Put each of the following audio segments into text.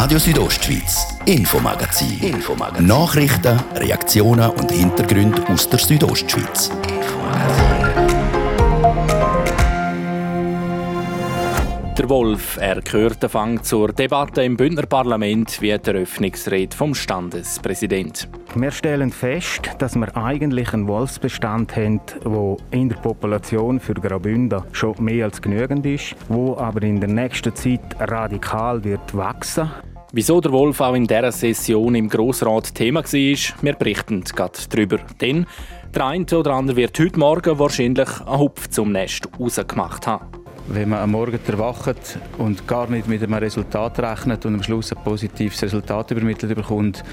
Radio Südostschweiz, Infomagazin. Infomagazin. Nachrichten, Reaktionen und Hintergründe aus der Südostschweiz. Der Wolf, er gehört Fang zur Debatte im Bündner Parlament wie die Eröffnungsrede vom Standespräsident. Wir stellen fest, dass wir eigentlich einen Wolfsbestand haben, der in der Population für Graubünden schon mehr als genügend ist, wo aber in der nächsten Zeit radikal wird wachsen. Wieso der Wolf auch in dieser Session im Grossrat Thema war, wir berichten gerade darüber. Denn der eine oder andere wird heute Morgen wahrscheinlich einen Hupf zum Nest rausgemacht haben. Wenn man am Morgen erwacht und gar nicht mit einem Resultat rechnet und am Schluss ein positives Resultat übermittelt bekommt,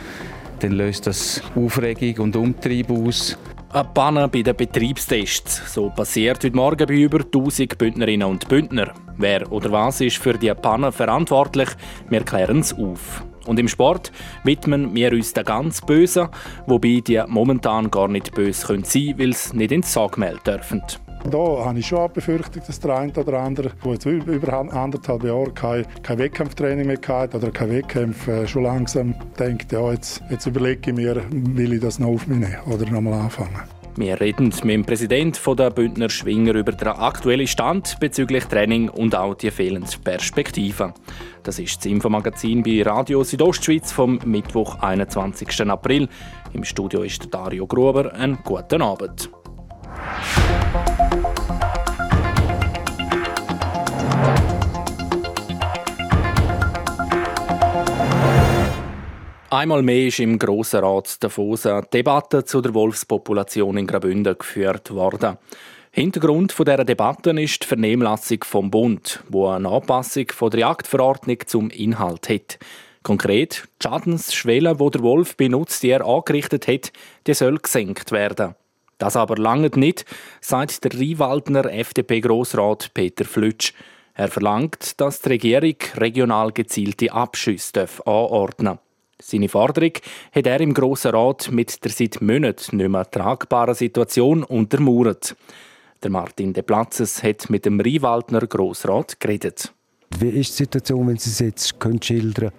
dann löst das Aufregung und Umtrieb aus. Eine Panne bei den Betriebstests. So passiert heute Morgen bei über 1000 Bündnerinnen und Bündner. Wer oder was ist für die Panne verantwortlich? Wir klären es auf. Und im Sport widmen wir uns den ganz Bösen, wobei die momentan gar nicht böse sein können, weil sie nicht ins Sorgmehl dürfen. Da habe ich schon eine Befürchtung, dass der eine oder andere, der jetzt über anderthalb Jahre kein, kein Wettkampftraining mehr hatte oder kein Wettkampf, äh, schon langsam denkt, ja, jetzt, jetzt überlege ich mir, will ich das noch auf mich nehmen oder noch mal anfangen. Wir reden mit dem Präsidenten der Bündner Schwinger über den aktuellen Stand bezüglich Training und auch die fehlende Perspektive. Das ist das Infomagazin bei Radio Südostschweiz vom Mittwoch, 21. April. Im Studio ist Dario Gruber. Einen guten Abend. Einmal mehr ist im Grossen Rat Davos eine Debatte zu der Wolfspopulation in Graubünden geführt worden. Hintergrund dieser Debatte ist die Vernehmlassung vom Bund, wo eine Anpassung von der Jagdverordnung zum Inhalt hat. Konkret, die Schadensschwelle, die der Wolf bei Nutztieren angerichtet hat, die soll gesenkt werden. Das aber lange nicht, sagt der Rheinwaldner FDP-Grossrat Peter Flütsch. Er verlangt, dass die Regierung regional gezielte Abschüsse anordnen darf. Seine Forderung hat er im Grossen Rat mit der seit Monaten nicht mehr tragbaren Situation untermauert. Der Martin De Platzes hat mit dem Rheinwaldner Grossrat geredet. Wie ist die Situation, wenn Sie es jetzt können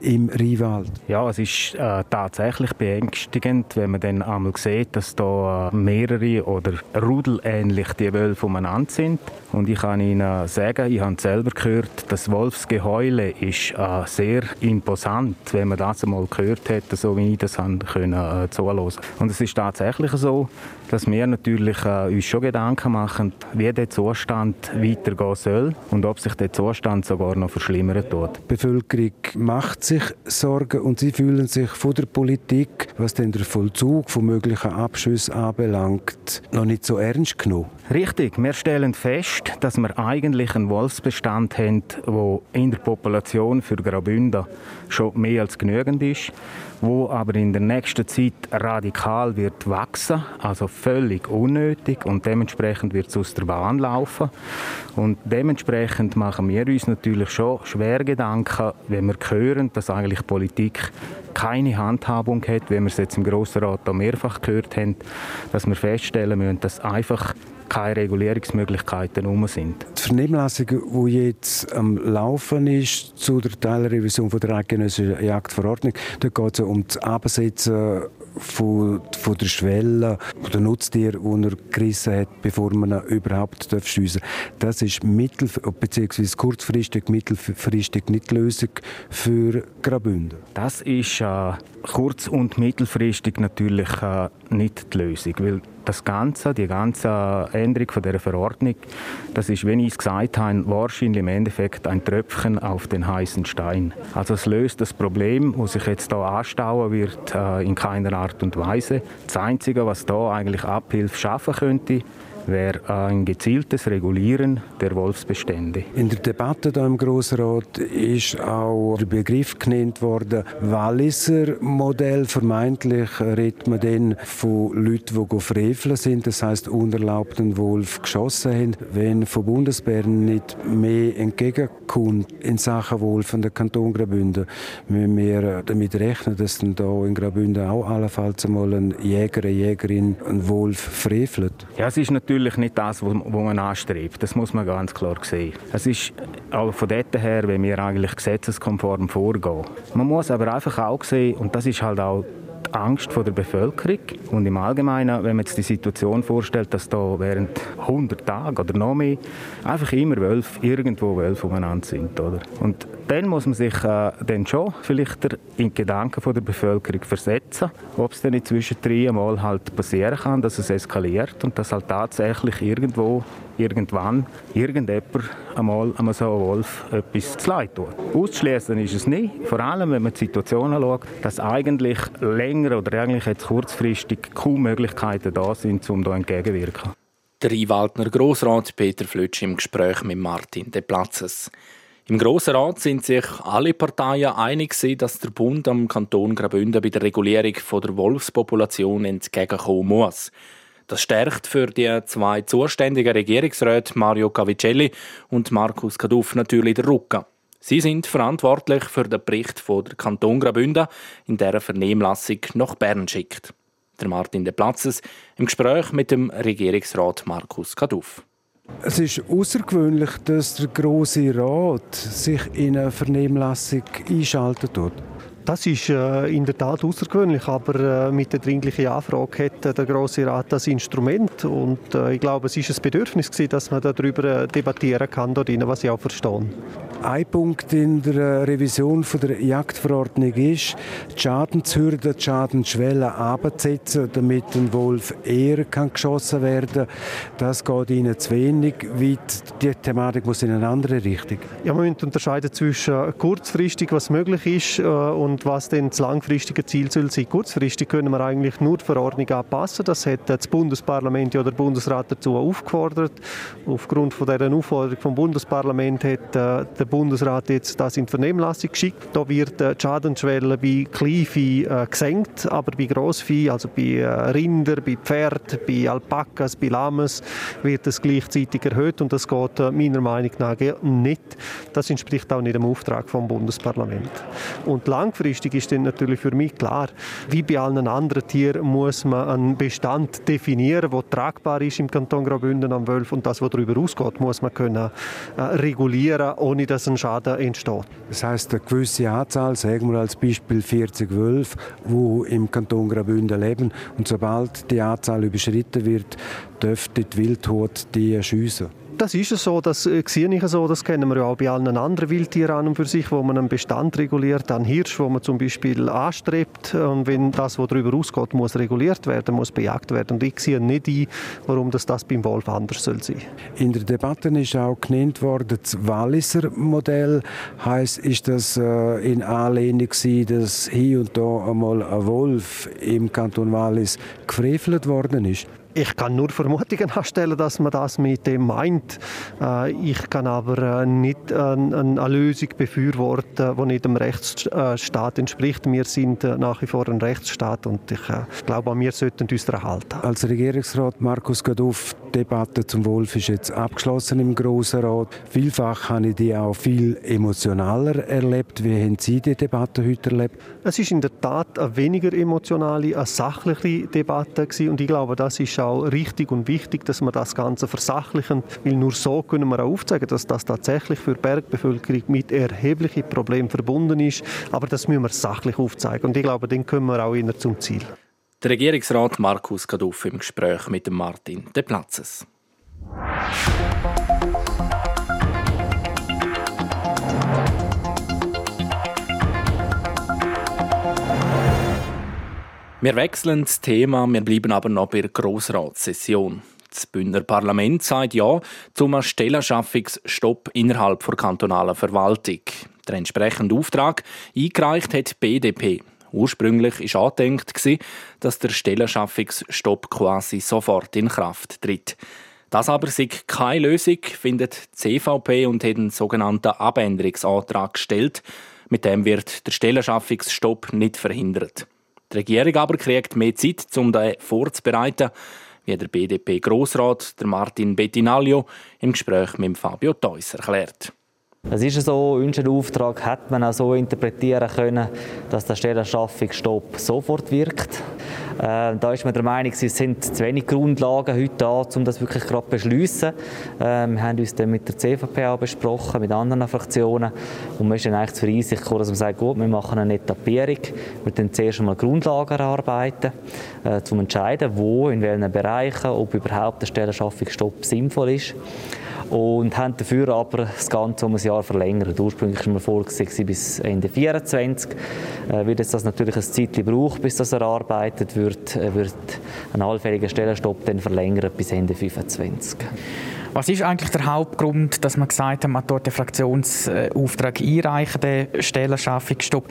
im Rheinwald? Ja, es ist äh, tatsächlich beängstigend, wenn man dann einmal sieht, dass da äh, mehrere oder rudelähnlich die Wölfe umeinander sind. Und ich kann Ihnen sagen, ich habe selber gehört, das Wolfsgeheule ist äh, sehr imposant, wenn man das einmal gehört hätte, so wie ich das können äh, zuhören. Und es ist tatsächlich so, dass wir natürlich äh, uns schon Gedanken machen, wie der Zustand weitergehen soll und ob sich der Zustand sogar noch verschlimmern tut. Die Bevölkerung macht sich Sorgen und sie fühlen sich von der Politik, was den Vollzug von möglichen Abschüssen anbelangt, noch nicht so ernst genommen. Richtig, wir stellen fest, dass wir eigentlich einen Wolfsbestand haben, der in der Population für Graubünden schon mehr als genügend ist, wo aber in der nächsten Zeit radikal wird wachsen, also völlig unnötig und dementsprechend wird es aus der Bahn laufen. Und dementsprechend machen wir uns natürlich schon schwer Gedanken, wenn wir hören, dass eigentlich Politik keine Handhabung hat, wie wir es jetzt im Grossen Rat mehrfach gehört haben, dass wir feststellen müssen, dass einfach keine Regulierungsmöglichkeiten herum sind. Die Vernehmlassung, die jetzt am Laufen ist zu der Teilrevision von der eidgenössischen Jagdverordnung, da geht es um das Absetzen von, von der Schwelle, von der Nutztier, die er gerissen hat, bevor man ihn überhaupt schiessen. Das ist mittel- bzw. kurzfristig, mittelfristig nicht die Lösung für Graubünden. Das ist äh, kurz- und mittelfristig natürlich äh, nicht die Lösung, weil das Ganze, die ganze Änderung von der Verordnung, das ist, wie ich es gesagt habe, wahrscheinlich im Endeffekt ein Tröpfchen auf den heißen Stein. Also es löst das Problem, das sich jetzt da anstauen wird, äh, in keiner Art und Weise. Das Einzige, was da eigentlich Abhilfe schaffen könnte, wäre ein gezieltes Regulieren der Wolfsbestände. In der Debatte hier im Grossrat ist auch der Begriff genannt worden, Walliser Modell. Vermeintlich redet man dann von Leuten, die freveln sind, das heißt unerlaubten Wolf geschossen haben. Wenn von Bundesbären nicht mehr entgegenkommt in Sachen Wolf von der Kanton Graubünden, müssen wir damit rechnen, dass dann hier in Graubünden auch allenfalls einmal ein Jäger, eine Jägerin, ein Wolf frevelt. Ja, es ist natürlich natürlich nicht das, was man anstrebt. Das muss man ganz klar sehen. Es ist auch von dort her, wenn wir eigentlich gesetzeskonform vorgehen. Man muss aber einfach auch sehen, und das ist halt auch die Angst der Bevölkerung und im Allgemeinen, wenn man sich die Situation vorstellt, dass da während 100 Tagen oder noch mehr einfach immer Wölfe, irgendwo Wölfe umeinander sind. Oder? Und dann muss man sich äh, dann schon vielleicht in die Gedanken der Bevölkerung versetzen, ob es dann inzwischen dreimal halt passieren kann, dass es eskaliert und dass halt tatsächlich irgendwo irgendwann irgendjemand einmal einem so Wolf etwas zu leid tut. Auszuschließen ist es nicht, vor allem wenn man die Situation anschaut, dass eigentlich länger oder eigentlich jetzt kurzfristig kaum Möglichkeiten da sind, um da entgegenwirken. Der Rheinwaldner Grossrat Peter Flötsch im Gespräch mit Martin De Platzes. Im Grossen Rat sind sich alle Parteien einig, dass der Bund am Kanton Graubünden bei der Regulierung der Wolfspopulation entgegenkommen muss. Das stärkt für die zwei zuständigen Regierungsräte Mario Cavicelli und Markus Kaduff natürlich den Rücken. Sie sind verantwortlich für den Bericht von der Kanton Graubünden, in der Vernehmlassung nach Bern schickt. Der Martin de Platzes im Gespräch mit dem Regierungsrat Markus Kaduff. Es ist außergewöhnlich, dass der Große Rat sich in eine Vernehmlassung einschalten tut. Das ist äh, in der Tat außergewöhnlich, aber äh, mit der dringlichen Anfrage hat äh, der Grosse Rat das Instrument und äh, ich glaube, es ist ein Bedürfnis gewesen, dass man darüber debattieren kann, dort was ich auch verstehe. Ein Punkt in der Revision von der Jagdverordnung ist, die Schadenshürde, die Schadensschwelle abzusetzen, damit ein Wolf eher kann geschossen werden kann. Das geht ihnen zu wenig weit. Die Thematik muss in eine andere Richtung. Ja, man muss unterscheiden zwischen kurzfristig, was möglich ist, und und was denn das langfristige Ziel soll sein. Kurzfristig können wir eigentlich nur die Verordnung anpassen. Das hat das Bundesparlament oder der Bundesrat dazu aufgefordert. Aufgrund von dieser Aufforderung vom Bundesparlament hat äh, der Bundesrat jetzt das in Vernehmlassung geschickt. Da wird äh, die Schadensschwelle bei Kleinvieh äh, gesenkt, aber bei Grossvieh, also bei äh, Rinder, bei Pferd, bei Alpakas, bei Lames, wird es gleichzeitig erhöht und das geht äh, meiner Meinung nach nicht. Das entspricht auch nicht dem Auftrag vom Bundesparlament. Und langfristig langfristig ist dann natürlich für mich klar, wie bei allen anderen Tieren muss man einen Bestand definieren, der tragbar ist im Kanton Graubünden am Wölf und das, was darüber ausgeht, muss man können äh, regulieren, ohne dass ein Schaden entsteht. Das heißt, eine gewisse Anzahl, sagen wir als Beispiel 40 Wölfe, die im Kanton Graubünden leben und sobald die Anzahl überschritten wird, dürfte die Wildhut die schiessen. Das ist so, das äh, sehe ich so, das kennen wir ja auch bei allen anderen Wildtieren an und für sich, wo man einen Bestand reguliert, einen Hirsch, wo man zum Beispiel anstrebt und wenn das, was darüber ausgeht, muss reguliert werden, muss bejagt werden und ich sehe nicht ein, warum das, das beim Wolf anders soll sein. In der Debatte ist auch genannt worden, das Walliser Modell heißt, ist das äh, in Anlehnung gewesen, dass hier und da einmal ein Wolf im Kanton Wallis gefrevelt worden ist? Ich kann nur Vermutungen anstellen, dass man das mit dem meint. Äh, ich kann aber äh, nicht eine Lösung befürworten, die nicht dem Rechtsstaat entspricht. Wir sind äh, nach wie vor ein Rechtsstaat und ich glaube, wir sollten uns daran halten. Als Regierungsrat Markus Gaduff, die Debatte zum Wolf ist jetzt abgeschlossen im Grossen Rat. Vielfach habe ich die auch viel emotionaler erlebt. Wie haben Sie die Debatte heute erlebt? Es ist in der Tat eine weniger emotionale, eine sachliche Debatte gewesen und ich glaube, das ist auch richtig und wichtig, dass wir das Ganze versachlichen, weil nur so können wir auch aufzeigen, dass das tatsächlich für die Bergbevölkerung mit erheblichen Problemen verbunden ist. Aber das müssen wir sachlich aufzeigen und ich glaube, dann kommen wir auch eher zum Ziel. Der Regierungsrat Markus Kaduff im Gespräch mit Martin De Platzes. Wir wechseln das Thema, wir bleiben aber noch bei der Grossratssession. Das Bündner Parlament sagt Ja zum Stellerschaffungsstopp innerhalb der kantonalen Verwaltung. Der entsprechende Auftrag eingereicht hat BDP. Ursprünglich war angedenkt, dass der Stellerschaffungsstopp quasi sofort in Kraft tritt. Das aber ist keine Lösung, findet die CVP und hat einen sogenannten Abänderungsantrag gestellt. Mit dem wird der Stellerschaffungsstopp nicht verhindert. Die Regierung aber kriegt mehr Zeit, um den vorzubereiten, wie der BDP-Grossrat Martin Bettinaglio im Gespräch mit Fabio Theus erklärt. Es ist so, unseren Auftrag hat man auch so interpretieren können, dass der Stellenschaffungsstopp sofort wirkt. Äh, da ist man der Meinung, es sind zu wenig Grundlagen heute da, um das wirklich gerade zu beschliessen. Äh, wir haben uns dann mit der CVP auch besprochen, mit anderen Fraktionen. Und man ist dann eigentlich zur Einsicht gekommen, dass man sagt, gut, wir machen eine Etappierung, wir dann zuerst einmal Grundlagen erarbeiten, äh, um zu entscheiden, wo, in welchen Bereichen, ob überhaupt der Stellenschaffungsstopp sinnvoll ist und haben dafür aber das Ganze um ein Jahr verlängert. Ursprünglich war man vorgesehen bis Ende 2024. Äh, wird es das natürlich ein Zeit brauchen, bis das erarbeitet wird, äh, wird ein allfälliger Stellenstopp dann verlängert bis Ende 2025. Was ist eigentlich der Hauptgrund, dass man gesagt hat, man dort den Fraktionsauftrag einreichen, den Stellenschaffungsstopp?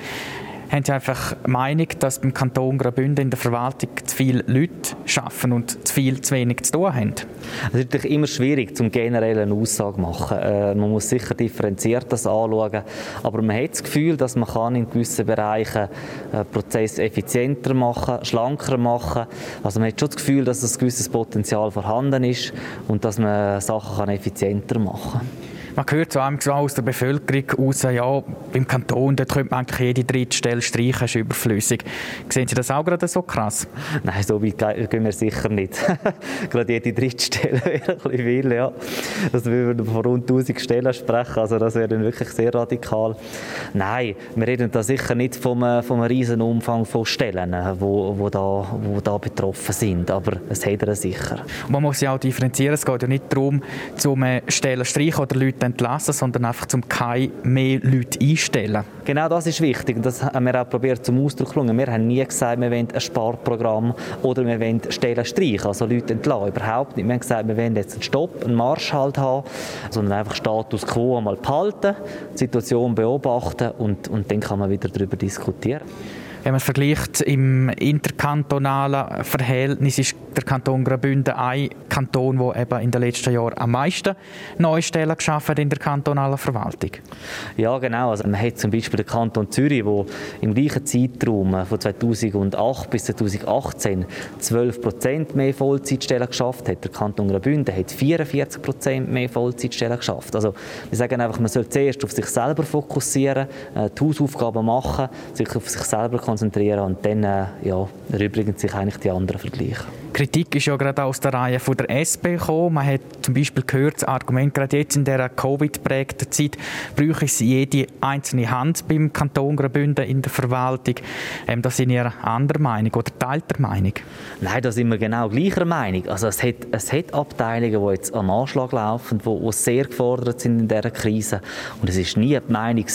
Haben sie einfach die Meinung, dass beim Kanton Graubünden in der Verwaltung zu viele Leute arbeiten und zu viel zu wenig zu tun haben? Es ist natürlich immer schwierig, zum generell eine Aussage zu machen. Äh, man muss sicher differenziert das anschauen, aber man hat das Gefühl, dass man kann in gewissen Bereichen äh, Prozess effizienter machen, schlanker machen. Also man hat schon das Gefühl, dass ein gewisses Potenzial vorhanden ist und dass man Sachen kann effizienter machen kann. Man hört so aus der Bevölkerung raus, ja, beim Kanton, dort könnte man eigentlich jede dritte Stelle streichen, ist überflüssig. Sehen Sie das auch gerade so krass? Nein, so weit gehen wir sicher nicht. gerade jede dritte Stelle wäre ein bisschen viel, ja. Wir würden von rund 1000 Stellen sprechen, also das wäre dann wirklich sehr radikal. Nein, wir reden da sicher nicht vom, äh, vom riesen Umfang von Stellen, wo, wo, da, wo da betroffen sind, aber es hat er sicher. man muss ja auch differenzieren, es geht ja nicht darum, zum Stellen streichen oder Leute entlassen, sondern einfach zum keine mehr Leute einstellen. Genau das ist wichtig. Das haben wir auch probiert zum Ausdruck zu. Wir haben nie gesagt, wir wollen ein Sparprogramm oder wir wollen Stellen streichen, also Leute entlassen. Überhaupt nicht. Wir haben gesagt, wir wollen jetzt einen Stopp, einen Marsch halt haben, sondern einfach Status quo einmal behalten, die Situation beobachten und, und dann kann man wieder darüber diskutieren. Wenn man vergleicht im interkantonalen Verhältnis ist der Kanton Graubünden ein Kanton, der eben in den letzten Jahren am meisten neue Stellen geschaffen hat in der kantonalen Verwaltung. Ja, genau. Also man hat zum Beispiel den Kanton Zürich, wo im gleichen Zeitraum von 2008 bis 2018 12 Prozent mehr Vollzeitstellen geschafft hat. Der Kanton Graubünden hat 44 Prozent mehr Vollzeitstellen geschafft. Also wir sagen einfach, man soll zuerst auf sich selber fokussieren, äh, die Hausaufgaben machen, sich auf sich selber konzentrieren konzentrieren und dann äh, ja, erübrigen sich eigentlich die anderen Vergleiche. Kritik ist ja gerade aus der Reihe von der SP gekommen. Man hat zum Beispiel gehört, das Argument gerade jetzt in der Covid-prägten Zeit brauche es jede einzelne Hand beim Kanton Graubünden in der Verwaltung. Ähm, da sind ihr anderer Meinung oder teilter Meinung? Nein, da sind wir genau gleicher Meinung. Also es hat, es hat Abteilungen, die jetzt am Anschlag laufen, die, sehr gefordert sind in dieser Krise. Und es war nie die Meinung,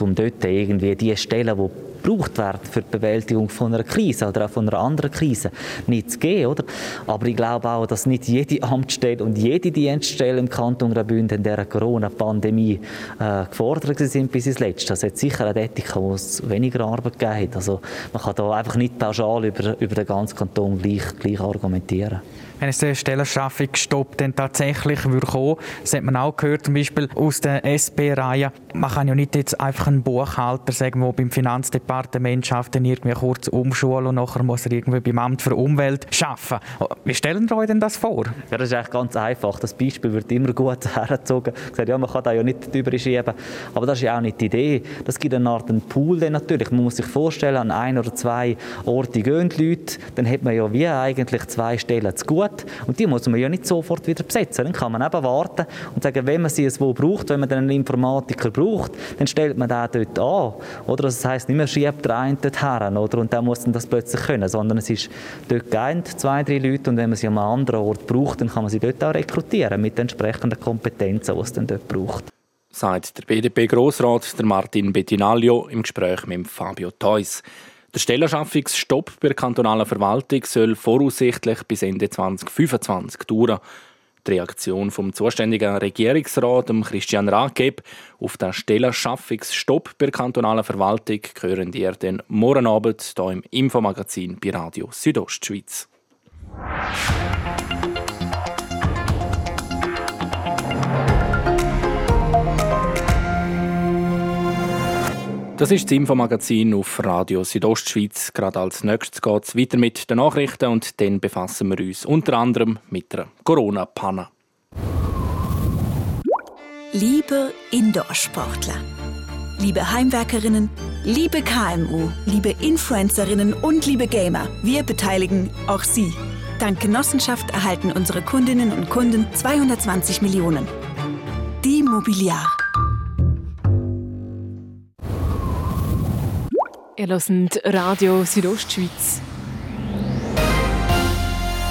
um dort irgendwie die Stellen, die gebraucht werden für die Bewältigung von einer Krise oder auch von einer anderen Krise, nicht zu geben, oder? Aber ich glaube auch, dass nicht jede Amtsstelle und jede Dienststelle im Kanton Graubünden in dieser Corona-Pandemie äh, gefordert sind bis ins Letzte. Es hat sicher eine Ethik, wo es weniger Arbeit gegeben hat. Also man kann da einfach nicht pauschal über, über den ganzen Kanton gleich, gleich argumentieren wenn es der Stellenschaffungsstopp dann tatsächlich würde kommen, das hat man auch gehört, zum Beispiel aus der SP-Reihe, man kann ja nicht jetzt einfach einen Buchhalter sagen, der beim Finanzdepartement schafft, dann irgendwie kurz umschulen und nachher muss er irgendwie beim Amt für Umwelt schaffen. Wie stellen Sie euch denn das vor? Ja, das ist eigentlich ganz einfach. Das Beispiel wird immer gut hergezogen. Gesagt, ja, man kann da ja nicht drüber schieben. Aber das ist ja auch nicht die Idee. Das gibt eine Art Pool natürlich. Man muss sich vorstellen, an ein oder zwei Orten gehen die Leute, dann hat man ja wie eigentlich zwei Stellen zu gut gut und die muss man ja nicht sofort wieder besetzen. Dann kann man eben warten und sagen, wenn man sie es wo braucht, wenn man einen Informatiker braucht, dann stellt man den dort an. Oder das heisst nicht mehr schiebt der eine dort her, oder? und dann muss dann das plötzlich können, sondern es ist dort geeint, zwei, drei Leute und wenn man sie an einem anderen Ort braucht, dann kann man sie dort auch rekrutieren mit den entsprechenden Kompetenzen, die es dann dort braucht sagt der BDP-Grossrat Martin Bettinaglio im Gespräch mit Fabio Theus. Der Stellerschaffungsstopp bei der kantonalen Verwaltung soll voraussichtlich bis Ende 2025 dauern. Die Reaktion vom zuständigen Regierungsrat Christian Rathgeb auf den Stellerschaffungsstopp bei der kantonalen Verwaltung hören ihr dann morgen Abend hier im Infomagazin bei Radio Südostschweiz. Das ist das Infomagazin auf Radio Südostschweiz. Gerade als nächstes geht es weiter mit den Nachrichten und dann befassen wir uns unter anderem mit der Corona-Panne. Liebe Indoorsportler, liebe Heimwerkerinnen, Liebe KMU, liebe Influencerinnen und liebe Gamer, wir beteiligen auch Sie. Dank Genossenschaft erhalten unsere Kundinnen und Kunden 220 Millionen. Die Mobiliar. Ihr hört Radio Südostschweiz.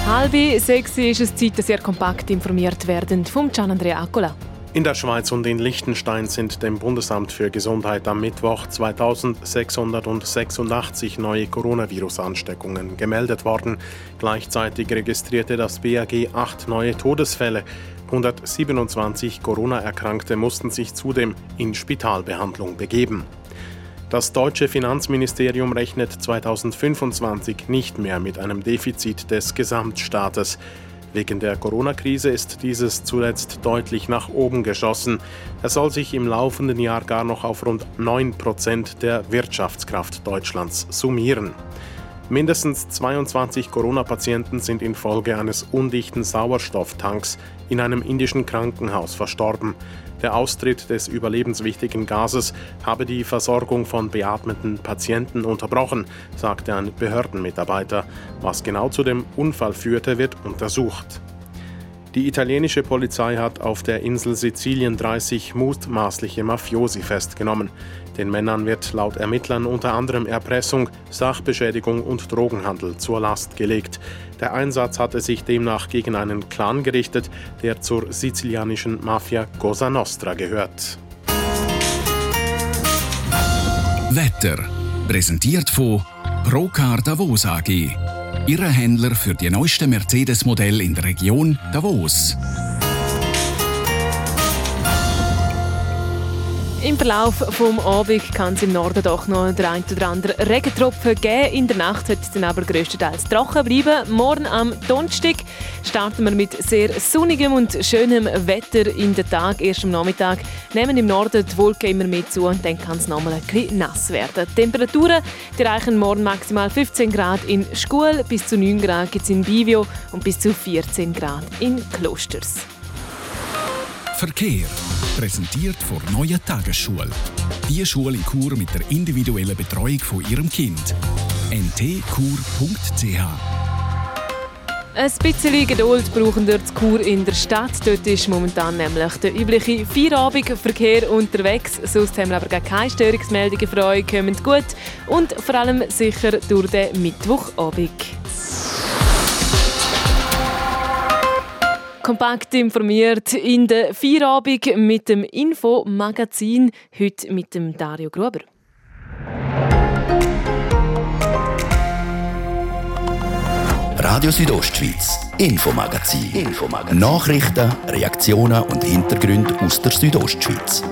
Halbe sechs ist es Zeit, ihr kompakt informiert werdet vom Gian Andrea Accola. In der Schweiz und in Liechtenstein sind dem Bundesamt für Gesundheit am Mittwoch 2686 neue Coronavirus-Ansteckungen gemeldet worden. Gleichzeitig registrierte das BAG acht neue Todesfälle. 127 Corona-Erkrankte mussten sich zudem in Spitalbehandlung begeben. Das deutsche Finanzministerium rechnet 2025 nicht mehr mit einem Defizit des Gesamtstaates. Wegen der Corona-Krise ist dieses zuletzt deutlich nach oben geschossen. Er soll sich im laufenden Jahr gar noch auf rund 9 Prozent der Wirtschaftskraft Deutschlands summieren. Mindestens 22 Corona-Patienten sind infolge eines undichten Sauerstofftanks in einem indischen Krankenhaus verstorben. Der Austritt des überlebenswichtigen Gases habe die Versorgung von beatmeten Patienten unterbrochen, sagte ein Behördenmitarbeiter. Was genau zu dem Unfall führte, wird untersucht. Die italienische Polizei hat auf der Insel Sizilien 30 mutmaßliche Mafiosi festgenommen. Den Männern wird laut Ermittlern unter anderem Erpressung, Sachbeschädigung und Drogenhandel zur Last gelegt. Der Einsatz hatte sich demnach gegen einen Clan gerichtet, der zur sizilianischen Mafia Cosa Nostra gehört. Wetter präsentiert von Procar Davos AG Ihre Händler für die neuesten Mercedes-Modelle in der Region Davos. Im Verlauf des Abends kann es im Norden doch noch der ein oder andere Regentropfen geben. In der Nacht wird es dann aber größtenteils trocken bleiben. Morgen am Donnerstag starten wir mit sehr sonnigem und schönem Wetter in den Tag. Erst am Nachmittag nehmen im Norden die Wolken immer mehr zu und dann kann es nochmal ein bisschen nass werden. Die Temperaturen die erreichen morgen maximal 15 Grad in Schkuhl, bis zu 9 Grad gibt es in Bivio und bis zu 14 Grad in Klosters. Verkehr. Präsentiert von Neue Tagesschule. Die Schule in Chur mit der individuellen Betreuung von Ihrem Kind. ntkur.ch ein bisschen Geduld brauchen wir Kur in der Stadt. Dort ist momentan nämlich der übliche Feierabendverkehr unterwegs. Sonst haben wir aber gar keine Störungsmeldungen für euch. Kommt gut und vor allem sicher durch den Mittwochabend. Kompakt informiert in der Feierabend mit dem Infomagazin. Heute mit dem Dario Gruber. Radio Südostschweiz, Infomagazin. Infomagazin. Nachrichten, Reaktionen und Hintergründe aus der Südostschweiz.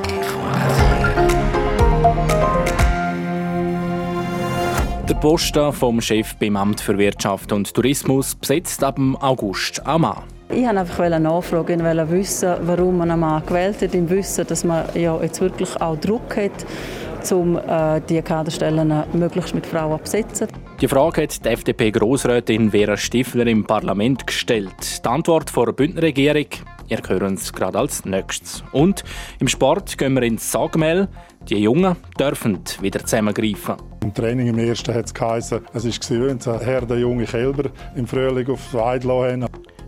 Der Posten vom Chef beim Amt für Wirtschaft und Tourismus besetzt ab August Mann. Ich wollte einfach nachfragen, wollte wissen, warum man einen Mann gewählt hat, im Wissen, dass man ja jetzt wirklich auch Druck hat, um äh, die Kaderstellen möglichst mit Frauen zu besetzen. Die Frage hat die FDP-Grossrätin Vera Stifler im Parlament gestellt. Die Antwort der Bündnerregierung, ihr hören es gerade als nächstes. Und im Sport gehen wir ins Sagmel. Die Jungen dürfen wieder zusammengreifen. Im Training im ersten hat es geheißen, es ist gewöhnt, Herr der junge Kälber im Frühling auf die Weide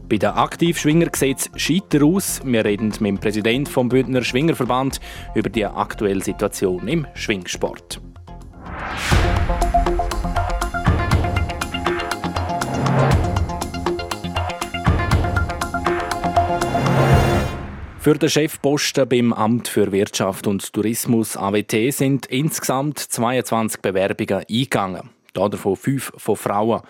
bei den Aktivschwinger sieht es scheiter aus. Wir reden mit dem Präsidenten vom Bündner Schwingerverband über die aktuelle Situation im Schwingsport. Für den Chefposten beim Amt für Wirtschaft und Tourismus AWT sind insgesamt 22 Bewerbungen eingegangen. Davon fünf von Frauen.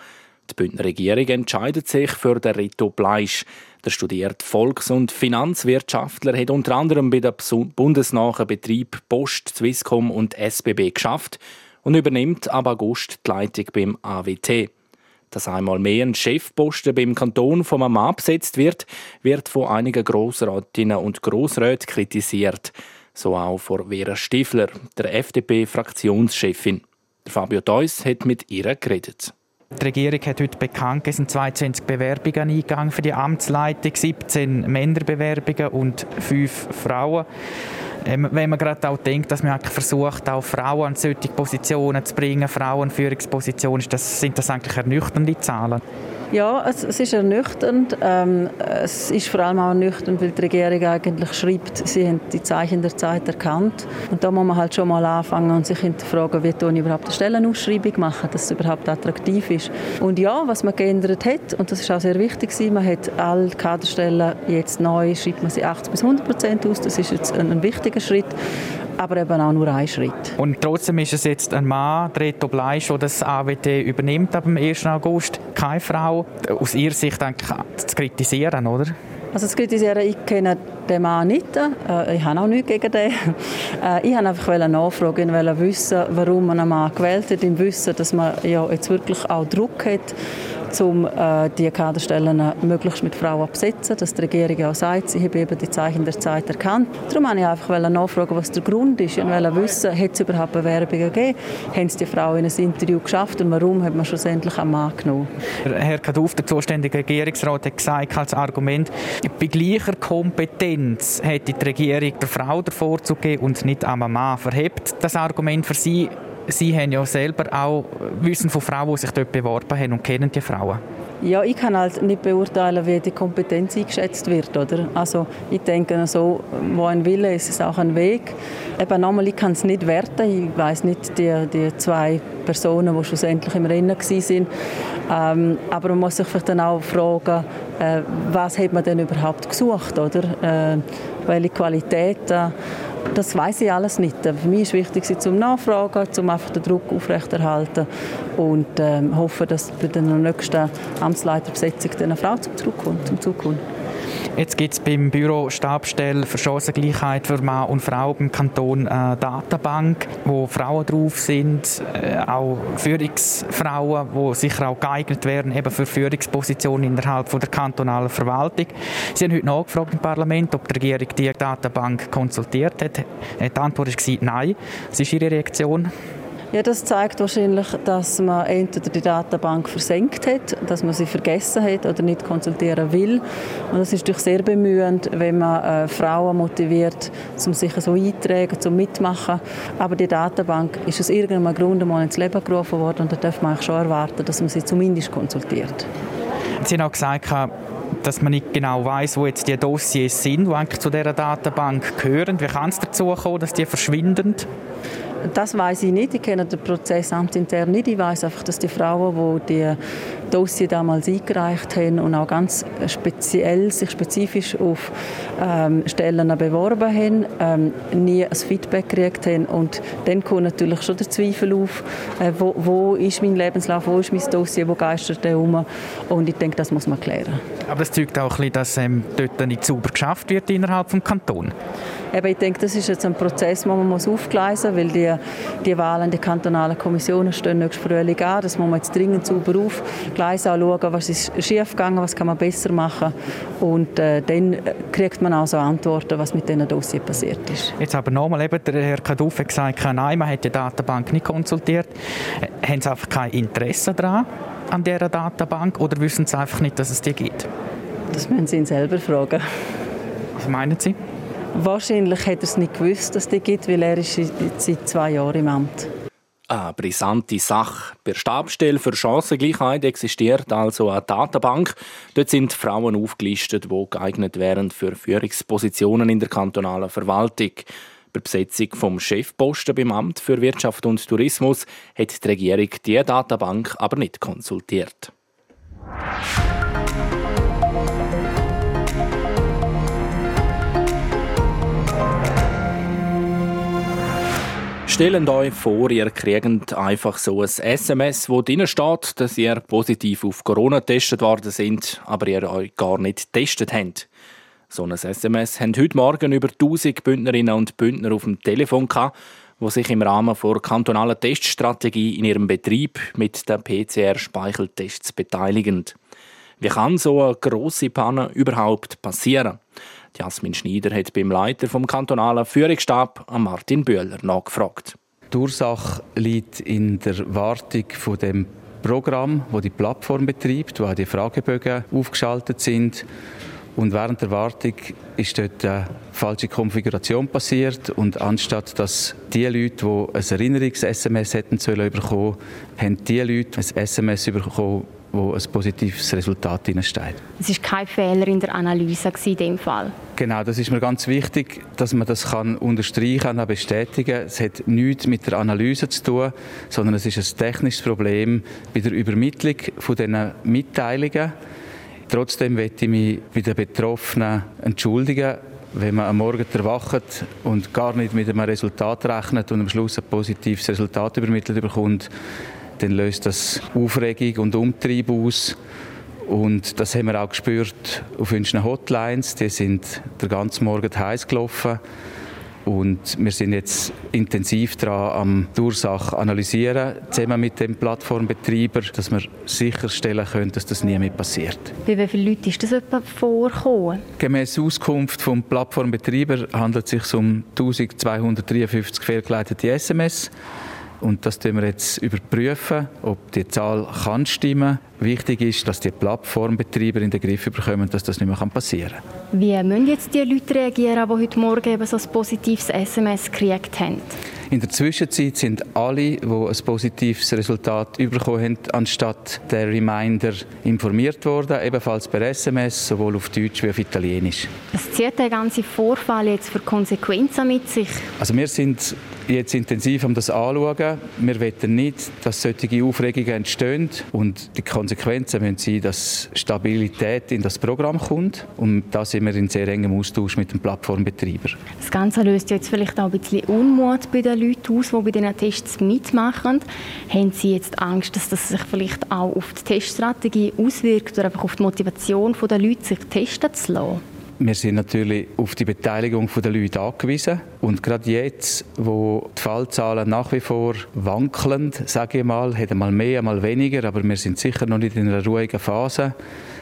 Die Bündner Regierung entscheidet sich für den Rito Bleisch. Der studierte Volks- und Finanzwirtschaftler hat unter anderem bei den bundesnahen Betrieb Post, Swisscom und SBB geschafft und übernimmt ab August die Leitung beim AWT. Dass einmal mehr ein Chefposten beim Kanton vom Mann besetzt wird, wird von einigen Grossrätinnen und Grossräten kritisiert. So auch von Vera Stifler, der FDP-Fraktionschefin. Fabio Deuss hat mit ihr geredet. Die Regierung hat heute bekannt, es sind 22 Bewerbungen eingegangen für die Amtsleitung, 17 Männerbewerbungen und 5 Frauen. Ähm, wenn man gerade auch denkt, dass man versucht, auch Frauen an solche Positionen zu bringen, Frauen in Führungspositionen, sind das eigentlich ernüchternde Zahlen? Ja, es, es ist ernüchternd. Ähm, es ist vor allem auch ernüchternd, weil die Regierung eigentlich schreibt, sie haben die Zeichen der Zeit erkannt. Und da muss man halt schon mal anfangen und sich hinterfragen, wie tun überhaupt eine Stellenausschreibung machen, dass es überhaupt attraktiv ist. Und ja, was man geändert hat, und das ist auch sehr wichtig, man hat alle Kaderstellen jetzt neu, schreibt man sie 80 bis 100 Prozent aus. Das ist jetzt ein, ein wichtiger Schritt aber eben auch nur ein Schritt. Und trotzdem ist es jetzt ein Mann, Reto Bleisch, der das AWT übernimmt ab dem 1. August, keine Frau. Aus Ihrer Sicht zu kritisieren, oder? Also zu kritisieren, ich kenne den Mann nicht. Äh, ich habe auch nichts gegen den. Äh, ich wollte einfach nachfragen, ich wissen, warum man einen Mann gewählt hat, im Wissen, dass man ja jetzt wirklich auch Druck hat um äh, die Kaderstellen möglichst mit Frauen zu besetzen, dass die Regierung auch sagt, sie habe eben die Zeichen der Zeit erkannt. Darum wollte ich einfach nachfragen, was der Grund ist. Ich wollte wissen, hat es überhaupt Bewerbungen gegeben? Haben es die Frauen in ein Interview geschafft und warum hat man schlussendlich einen Mann genommen? Herr Kaduf, der zuständige Regierungsrat, hat gesagt als Argument, bei gleicher Kompetenz hätte die Regierung der Frau den Vorzug gegeben und nicht einem Mann. Verhebt das Argument für Sie Sie haben ja selber auch Wissen von Frauen, die sich dort beworben haben und kennen die Frauen. Ja, ich kann halt nicht beurteilen, wie die Kompetenz eingeschätzt wird, oder? Also ich denke so, wo ein Wille ist, ist auch ein Weg. Eben nochmal, ich kann es nicht werten. Ich weiß nicht die, die zwei Personen, die schlussendlich im Rennen waren. Ähm, aber man muss sich vielleicht dann auch fragen, äh, was hat man denn überhaupt gesucht, oder? Äh, welche Qualitäten das weiß ich alles nicht. Für mich ist wichtig, sie zum Nachfragen, um einfach den Druck aufrechterhalten und ähm, hoffe, dass bei der nächsten Amtsleiterbesetzung eine Frau zum Zug kommt. Zum Zug kommt. Jetzt gibt es beim Büro Stabstelle für Chancengleichheit für Mann und Frau im Kanton eine Datenbank, wo Frauen drauf sind, äh, auch Führungsfrauen, die sicher auch geeignet wären eben für Führungspositionen innerhalb von der kantonalen Verwaltung. Sie haben heute nachgefragt im Parlament, ob die Regierung die Datenbank konsultiert hat. Die Antwort war nein. Was ist Ihre Reaktion? Ja, das zeigt wahrscheinlich, dass man entweder die Datenbank versenkt hat, dass man sie vergessen hat oder nicht konsultieren will. Und das ist natürlich sehr bemühend, wenn man äh, Frauen motiviert, um sich so eintragen, zum mitmachen. Aber die Datenbank ist aus irgendeinem Grund einmal ins Leben gerufen worden und da darf man schon erwarten, dass man sie zumindest konsultiert. Sie haben auch gesagt, dass man nicht genau weiß, wo jetzt die Dossiers sind, die eigentlich zu dieser Datenbank gehören. Wie kann es dazu kommen, dass die verschwinden? Das weiß ich nicht. Ich kenne den Prozess amtsintern nicht. Ich weiß einfach, dass die Frauen, die die Dossier damals eingereicht haben und auch ganz speziell sich spezifisch auf ähm, Stellen beworben haben, ähm, nie ein Feedback gekriegt haben. Und dann kommt natürlich schon der Zweifel auf, äh, wo, wo, ist mein Lebenslauf, wo ist mein Dossier, wo geistert der um. Und ich denke, das muss man klären. Aber das zeigt auch ein bisschen, dass ähm, dort nicht sauber geschafft wird innerhalb des Kantons. Eben, ich denke, das ist jetzt ein Prozess, den man muss aufgleisen muss, weil die, die Wahlen der kantonalen Kommissionen stehen nächstes Frühling an. Das muss man jetzt dringend sauber aufgleisen, schauen, was ist schief gegangen, was kann man besser machen. Und äh, dann kriegt man auch so Antworten, was mit diesen Dossier passiert ist. Jetzt aber nochmal, eben, der Herr Kaduff hat gesagt, nein, man hat die Datenbank nicht konsultiert. Äh, haben Sie einfach kein Interesse daran, an dieser Datenbank, oder wissen Sie einfach nicht, dass es die gibt? Das müssen Sie ihn selber fragen. Was meinen Sie? Wahrscheinlich hat er es nicht gewusst, dass es die gibt, weil er ist seit zwei Jahren im Amt. Eine brisante Sache. Bei der Stabstelle für Chancengleichheit existiert also eine Datenbank. Dort sind Frauen aufgelistet, die geeignet wären für Führungspositionen in der kantonalen Verwaltung. Bei Besetzung vom Chefposten beim Amt für Wirtschaft und Tourismus hat die Regierung diese Datenbank aber nicht konsultiert. Stellt euch vor, ihr kriegt einfach so ein SMS, wo drin steht, dass ihr positiv auf Corona getestet worden sind, aber ihr euch gar nicht getestet habt. So ein SMS haben heute Morgen über 1000 Bündnerinnen und Bündner auf dem Telefon gehabt, die sich im Rahmen der kantonalen Teststrategie in ihrem Betrieb mit den PCR-Speicheltests beteiligen. Wie kann so eine grosse Panne überhaupt passieren? Jasmin Schneider hat beim Leiter vom kantonalen Führungsstab, Martin Bühler, nachgefragt. Die Ursache liegt in der Wartung von dem Programm, wo die Plattform betreibt, wo auch die Fragebögen aufgeschaltet sind. Und während der Wartung ist dort eine falsche Konfiguration passiert und anstatt dass die Leute, die ein Erinnerungs-SMS hätten sollen bekommen, haben die Leute ein SMS bekommen, wo ein positives Resultat steht. Es ist kein Fehler in der Analyse in dem Fall. Genau, das ist mir ganz wichtig, dass man das kann unterstreichen und bestätigen. Es hat nichts mit der Analyse zu tun, sondern es ist ein technisches Problem bei der Übermittlung von diesen Mitteilungen. Trotzdem möchte ich mich bei den Betroffenen entschuldigen, wenn man am Morgen erwacht und gar nicht mit einem Resultat rechnet und am Schluss ein positives Resultat übermittelt bekommt, dann löst das Aufregung und Umtrieb aus. Und das haben wir auch gespürt auf unseren Hotlines. Die sind den ganzen Morgen heiß gelaufen. Und wir sind jetzt intensiv daran am die Ursache analysieren, zusammen mit dem Plattformbetreiber, dass wir sicherstellen können, dass das nie mehr passiert. Bei wie vielen Leuten ist das etwa vorgekommen? Gemäss Auskunft vom Plattformbetreiber handelt es sich um 1253 fehlgeleitete SMS. Und das überprüfen wir jetzt überprüfen, ob die Zahl kann stimmen. Wichtig ist, dass die Plattformbetreiber in den Griff bekommen, dass das nicht mehr passieren kann. Wie müssen jetzt die Leute reagieren, die heute Morgen eben so ein positives SMS gekriegt haben? In der Zwischenzeit sind alle, die ein positives Resultat bekommen haben, anstatt der Reminder informiert worden, ebenfalls per SMS, sowohl auf Deutsch wie auf Italienisch. Was zieht der ganze Vorfall jetzt für Konsequenzen mit sich? Also wir sind jetzt intensiv um das anschauen. Wir wollen nicht, dass solche Aufregungen entstehen und die Konsequenzen müssen sein, dass Stabilität in das Programm kommt und da sind wir in sehr engem Austausch mit dem Plattformbetreiber. Das Ganze löst jetzt vielleicht auch ein bisschen Unmut bei den Leuten aus, die bei diesen Tests mitmachen. Haben Sie jetzt Angst, dass das sich vielleicht auch auf die Teststrategie auswirkt oder einfach auf die Motivation der Leute, sich testen zu lassen? Wir sind natürlich auf die Beteiligung der Leute angewiesen. Und gerade jetzt, wo die Fallzahlen nach wie vor wankeln, sage ich mal, hat mal mehr, mal weniger, aber wir sind sicher noch nicht in einer ruhigen Phase.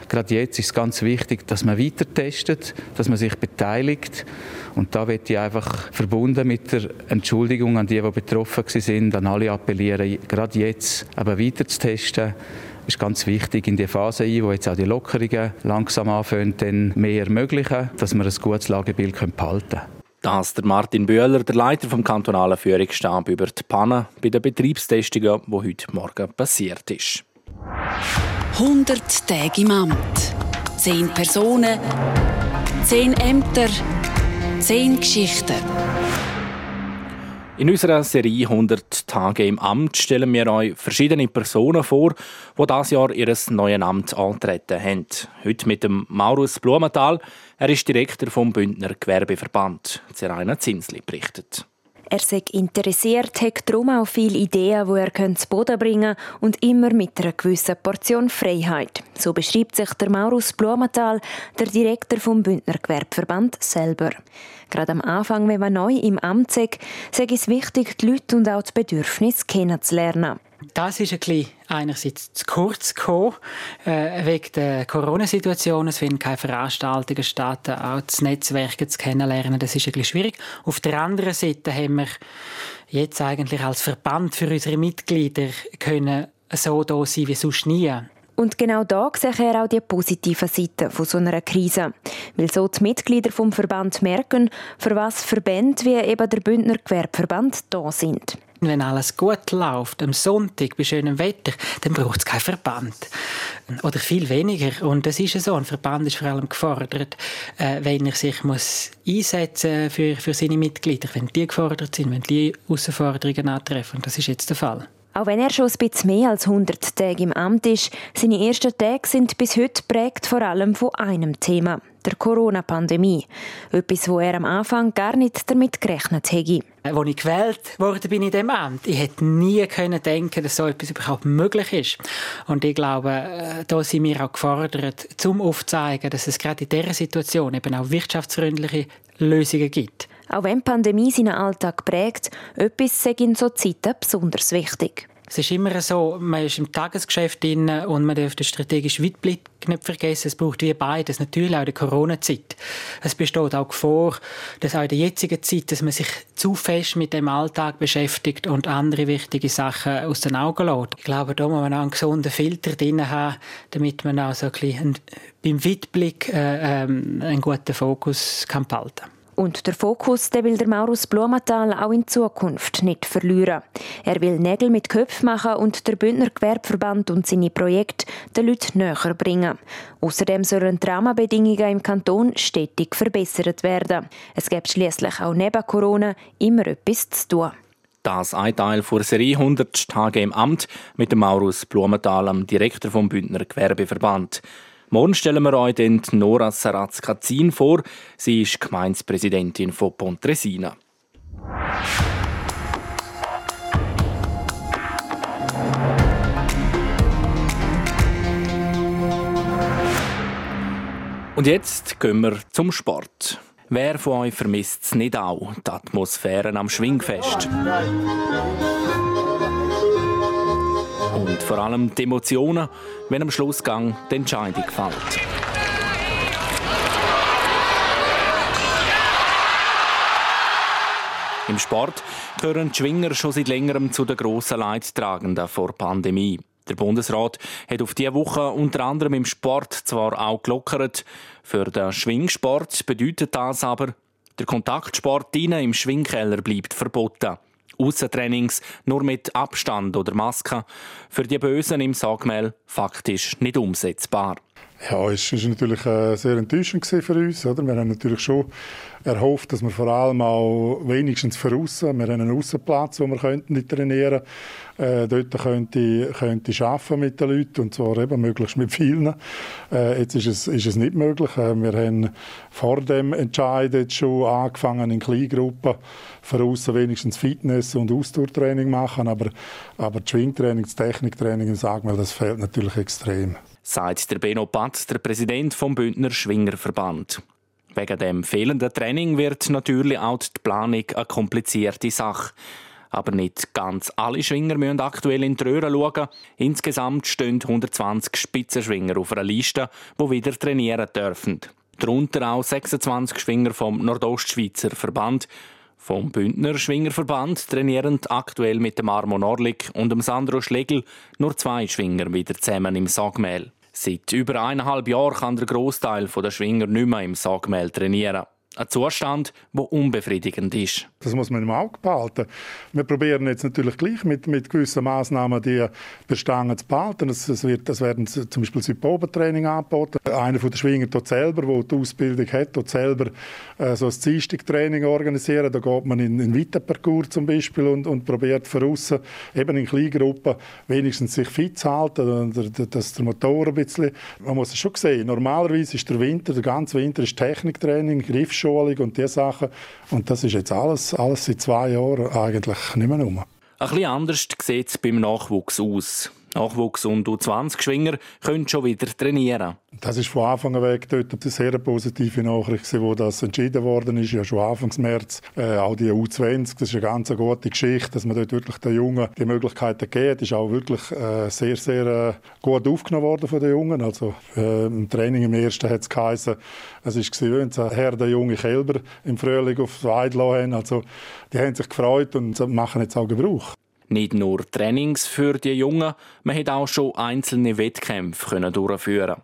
Gerade jetzt ist es ganz wichtig, dass man weiter testet, dass man sich beteiligt. Und da wird ich einfach verbunden mit der Entschuldigung an die, die betroffen sind, an alle appellieren, gerade jetzt aber weiter zu testen ist ganz wichtig in die Phase ein, wo jetzt auch die Lockerungen langsam anfangen, dann mehr ermöglichen, dass wir ein gutes Lagebild behalten können. Das der Martin Böhler, der Leiter vom kantonalen Führungsstab über die Pannen bei den Betriebstestungen, die heute Morgen passiert ist. 100 Tage im Amt. 10 Personen, 10 Ämter, 10 Geschichten. In unserer Serie 100 Tage im Amt stellen wir euch verschiedene Personen vor, die dieses Jahr ihr neues Amt antreten haben. Heute mit dem Maurus Blumenthal. Er ist Direktor vom Bündner Gewerbeverband. Zeraina Zinsli berichtet. Er sei interessiert, hat darum auch viele Ideen, die er zu Boden bringen könnte und immer mit einer gewissen Portion Freiheit. So beschreibt sich der Maurus Blumenthal, der Direktor vom Bündner Gewerbeverband, selber. Gerade am Anfang, wenn man neu im Amt ist, sei es wichtig, die Leute und auch die Bedürfnisse kennenzulernen. Das ist ein bisschen einerseits zu kurz gekommen, äh, wegen der Corona-Situation. Es finden keine Veranstaltungen statt, auch das Netzwerk zu kennenlernen, das ist ein schwierig. Auf der anderen Seite haben wir jetzt eigentlich als Verband für unsere Mitglieder können so da sein wie sonst nie. Und genau da sehe er auch die positiven Seiten von so einer Krise. Weil so die Mitglieder vom Verband merken, für was Verbände wie eben der Bündner Gewerbeverband da sind. Wenn alles gut läuft, am Sonntag bei schönem Wetter, dann braucht es keinen Verband. Oder viel weniger. Und das ist ja so. Ein Verband ist vor allem gefordert, äh, wenn er sich muss einsetzen für, für seine Mitglieder, wenn die gefordert sind, wenn die Herausforderungen antreffen. Das ist jetzt der Fall. Auch wenn er schon ein bisschen mehr als 100 Tage im Amt ist, seine ersten Tage sind bis heute prägt vor allem von einem Thema, der Corona-Pandemie. Etwas, wo er am Anfang gar nicht damit gerechnet hätte. Als ich gewählt wurde bin in diesem Amt, ich hätte nie können denken, dass so etwas überhaupt möglich ist. Und ich glaube, äh, da sind wir auch gefordert, zum aufzuzeigen, dass es gerade in dieser Situation eben auch wirtschaftsfreundliche Lösungen gibt. Auch wenn die Pandemie seinen Alltag prägt, etwas sei in so Zeiten besonders wichtig. Es ist immer so, man ist im Tagesgeschäft drin und man darf den strategischen Weitblick nicht vergessen. Es braucht wie beides. Natürlich auch in der Corona-Zeit. Es besteht auch vor, dass auch in der jetzigen Zeit, dass man sich zu fest mit dem Alltag beschäftigt und andere wichtige Sachen aus den Augen lässt. Ich glaube, da muss man auch einen gesunden Filter drin haben, damit man auch so ein bisschen beim Weitblick äh, ähm, einen guten Fokus kann behalten kann. Und der Fokus den will der Maurus Blumenthal auch in Zukunft nicht verlieren. Er will Nägel mit Köpfen machen und der Bündner Gewerbeverband und seine Projekte den Leuten näher bringen. Außerdem sollen die Rahmenbedingungen im Kanton stetig verbessert werden. Es gibt schließlich auch neben Corona immer etwas zu tun. Das ein Teil der Serie 100 Tage im Amt mit dem Maurus Blumenthal, dem Direktor vom Bündner Gewerbeverband. Morgen stellen wir euch dann Nora Saratz-Katzin vor. Sie ist Gemeindepräsidentin von Pontresina. Und jetzt gehen wir zum Sport. Wer von euch vermisst es nicht auch, die Atmosphäre am Schwingfest? Und vor allem die Emotionen, wenn am Schlussgang die Entscheidung fällt. Im Sport gehören die Schwinger schon seit längerem zu den grossen Leidtragenden vor der Pandemie. Der Bundesrat hat auf diese Woche unter anderem im Sport zwar auch gelockert. Für den Schwingsport bedeutet das aber, der Kontaktsport im Schwingkeller bleibt verboten. Aussentrainings nur mit Abstand oder Maske. Für die Bösen im Sagmehl faktisch nicht umsetzbar. Ja, es war natürlich äh, sehr enttäuschend für uns. Oder? Wir haben natürlich schon erhofft, dass wir vor allem auch wenigstens für aussen, wir haben einen Aussenplatz, wo wir könnten trainieren äh, dort könnte, könnte arbeiten mit den Leuten und zwar eben möglichst mit vielen. Äh, jetzt ist es, ist es nicht möglich. Äh, wir haben vor dem Entscheid jetzt schon angefangen in Kleingruppen aussen wenigstens Fitness- und Ausdauertraining machen, aber, aber das Schwingtraining, das Techniktraining, sag mal, das fehlt natürlich extrem sagt der Beno Patz, der Präsident vom Bündner Schwingerverband. Wegen dem fehlenden Training wird natürlich auch die Planung eine komplizierte Sache. Aber nicht ganz alle Schwinger müssen aktuell in die Röhre schauen. Insgesamt stehen 120 Spitzenschwinger auf einer Liste, die wieder trainieren dürfen. Darunter auch 26 Schwinger vom Nordostschweizer Verband. Vom Bündner Schwingerverband trainieren aktuell mit dem Armo Norlik und dem Sandro Schlegel nur zwei Schwinger wieder zusammen im Sagmehl. Seit über eineinhalb Jahren kann der Großteil der Schwinger nicht mehr im Sagmehl trainieren. Ein Zustand, der unbefriedigend ist. Das muss man im Auge behalten. Wir probieren jetzt natürlich gleich mit, mit gewissen Massnahmen die Bestangen zu behalten. Es, es, wird, es werden zum Beispiel Sypobentraining angeboten. Einer von den Schwinger dort selber, der die Ausbildung hat, dort selber äh, so ein Dienstagtraining organisieren. Da geht man in einen Weiterparcours zum Beispiel und, und probiert von außen eben in Kleingruppen wenigstens sich fit zu halten, dass der Motor ein bisschen... Man muss es schon sehen, normalerweise ist der Winter, der ganze Winter ist Techniktraining, Griffschule, Einschulung und diese Sachen. Und das ist jetzt alles, alles seit zwei Jahren eigentlich nicht mehr rum. Ein bisschen anders sieht es beim Nachwuchs aus. Nachwuchs- und U20-Schwinger können schon wieder trainieren. Das ist von Anfang an weg dort eine sehr positive Nachricht, wo das entschieden worden ist, ja schon Anfang März. Äh, auch die U20, das ist eine ganz gute Geschichte, dass man dort wirklich den Jungen die Möglichkeiten gibt. ist auch wirklich äh, sehr, sehr äh, gut aufgenommen worden von den Jungen. Also äh, im Training im ersten hat es geheißen, es ist gewöhnt, Herr der junge Kälber im Frühling auf Weide haben. Also die haben sich gefreut und machen jetzt auch Gebrauch. Nicht nur Trainings für die Jungen, man hat auch schon einzelne Wettkämpfe durchführen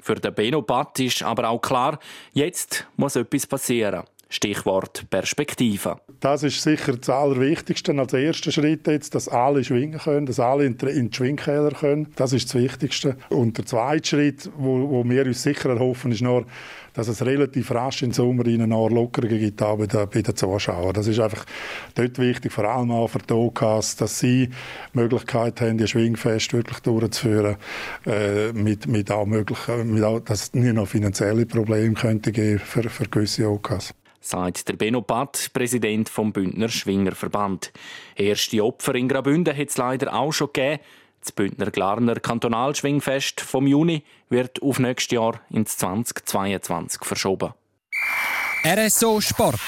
Für den Benopat ist aber auch klar, jetzt muss etwas passieren. Stichwort Perspektive. Das ist sicher das Allerwichtigste als erster Schritt jetzt, dass alle schwingen können, dass alle in die Schwingkeller können. Das ist das Wichtigste. Und der zweite Schritt, wo, wo wir uns sicher erhoffen, ist nur, dass es relativ rasch im Sommer eine Lockerungen gibt auch bei, den, bei den Zuschauern. Das ist einfach dort wichtig, vor allem auch für die OKs, dass sie die Möglichkeit haben, die Schwingfest wirklich durchzuführen, äh, mit, mit auch möglich, mit auch, dass es nie noch finanzielle Probleme könnte geben für, für gewisse OKs sagt der Benno Patt, Präsident vom Bündner Schwingerverband. Erste Opfer in Graubünden hat es leider auch schon gegeben. Das Bündner Glarner Kantonalschwingfest vom Juni wird auf nächstes Jahr ins 2022 verschoben. RSO Sport.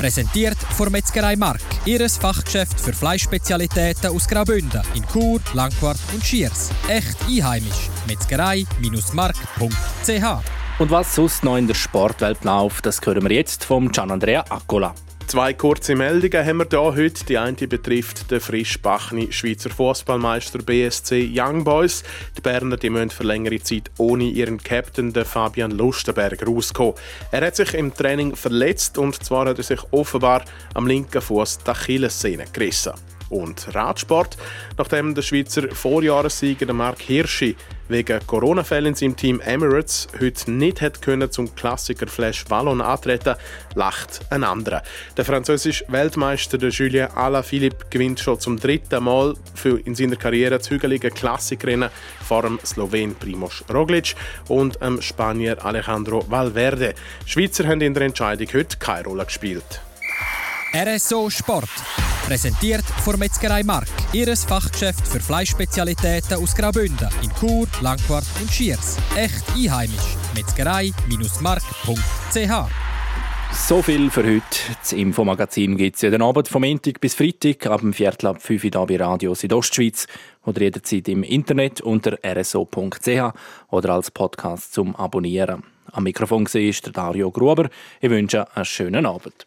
Präsentiert von Metzgerei Mark, ihres Fachgeschäft für Fleischspezialitäten aus Graubünden in Chur, Langquart und Schiers. Echt einheimisch. Metzgerei-mark.ch Und was sonst noch in der Sportwelt läuft, das hören wir jetzt vom Gianandrea Accola. Zwei kurze Meldungen haben wir hier heute. Die eine betrifft den frisch bachni Schweizer Fußballmeister BSC Young Boys. Die Berner die müssen für längere Zeit ohne ihren Captain den Fabian Lustenberg rauskommen. Er hat sich im Training verletzt und zwar hat er sich offenbar am linken Fuß die Achillessehne gerissen und Radsport. Nachdem der Schweizer Vorjahressieger Mark Hirschi wegen Corona-Fällen in seinem Team Emirates heute nicht hat können zum Klassiker Flash Wallon antreten, lacht ein anderer. Der französische Weltmeister Julien Alaphilippe gewinnt schon zum dritten Mal für in seiner Karriere das hügelige Klassikrennen vor dem Slowen Primoz Roglic und dem Spanier Alejandro Valverde. Die Schweizer haben in der Entscheidung heute keine Rolle gespielt. RSO Sport. Präsentiert von Metzgerei Mark, ihres Fachgeschäft für Fleischspezialitäten aus Graubünden in Chur, Langquart und Schiers. Echt einheimisch. Metzgerei-mark.ch so viel für heute. Das Infomagazin gibt es jeden Abend vom Montag bis Freitag ab dem Viertel ab 5 Uhr bei Radio Südostschweiz oder jederzeit im Internet unter rso.ch oder als Podcast zum Abonnieren. Am Mikrofon war Dario Gruber. Ich wünsche einen schönen Abend.